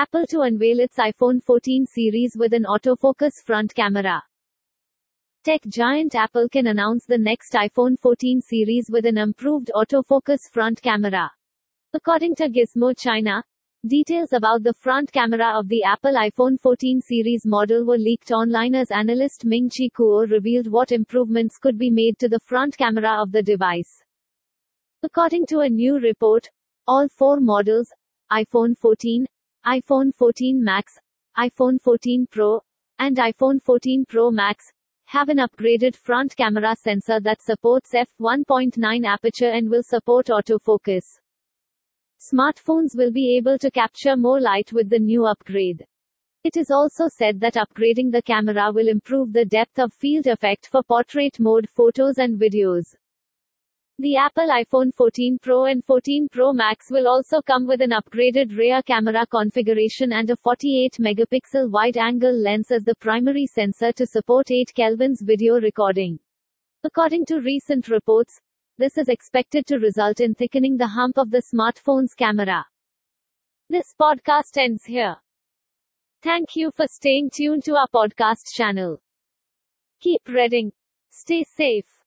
Apple to unveil its iPhone 14 series with an autofocus front camera. Tech giant Apple can announce the next iPhone 14 series with an improved autofocus front camera. According to Gizmo China, details about the front camera of the Apple iPhone 14 series model were leaked online as analyst Ming Chi Kuo revealed what improvements could be made to the front camera of the device. According to a new report, all four models iPhone 14, iPhone 14 Max, iPhone 14 Pro, and iPhone 14 Pro Max have an upgraded front camera sensor that supports f1.9 aperture and will support autofocus. Smartphones will be able to capture more light with the new upgrade. It is also said that upgrading the camera will improve the depth of field effect for portrait mode photos and videos. The Apple iPhone 14 Pro and 14 Pro Max will also come with an upgraded rear camera configuration and a 48 megapixel wide-angle lens as the primary sensor to support 8 Kelvin's video recording. According to recent reports, this is expected to result in thickening the hump of the smartphone's camera. This podcast ends here. Thank you for staying tuned to our podcast channel. Keep reading. Stay safe.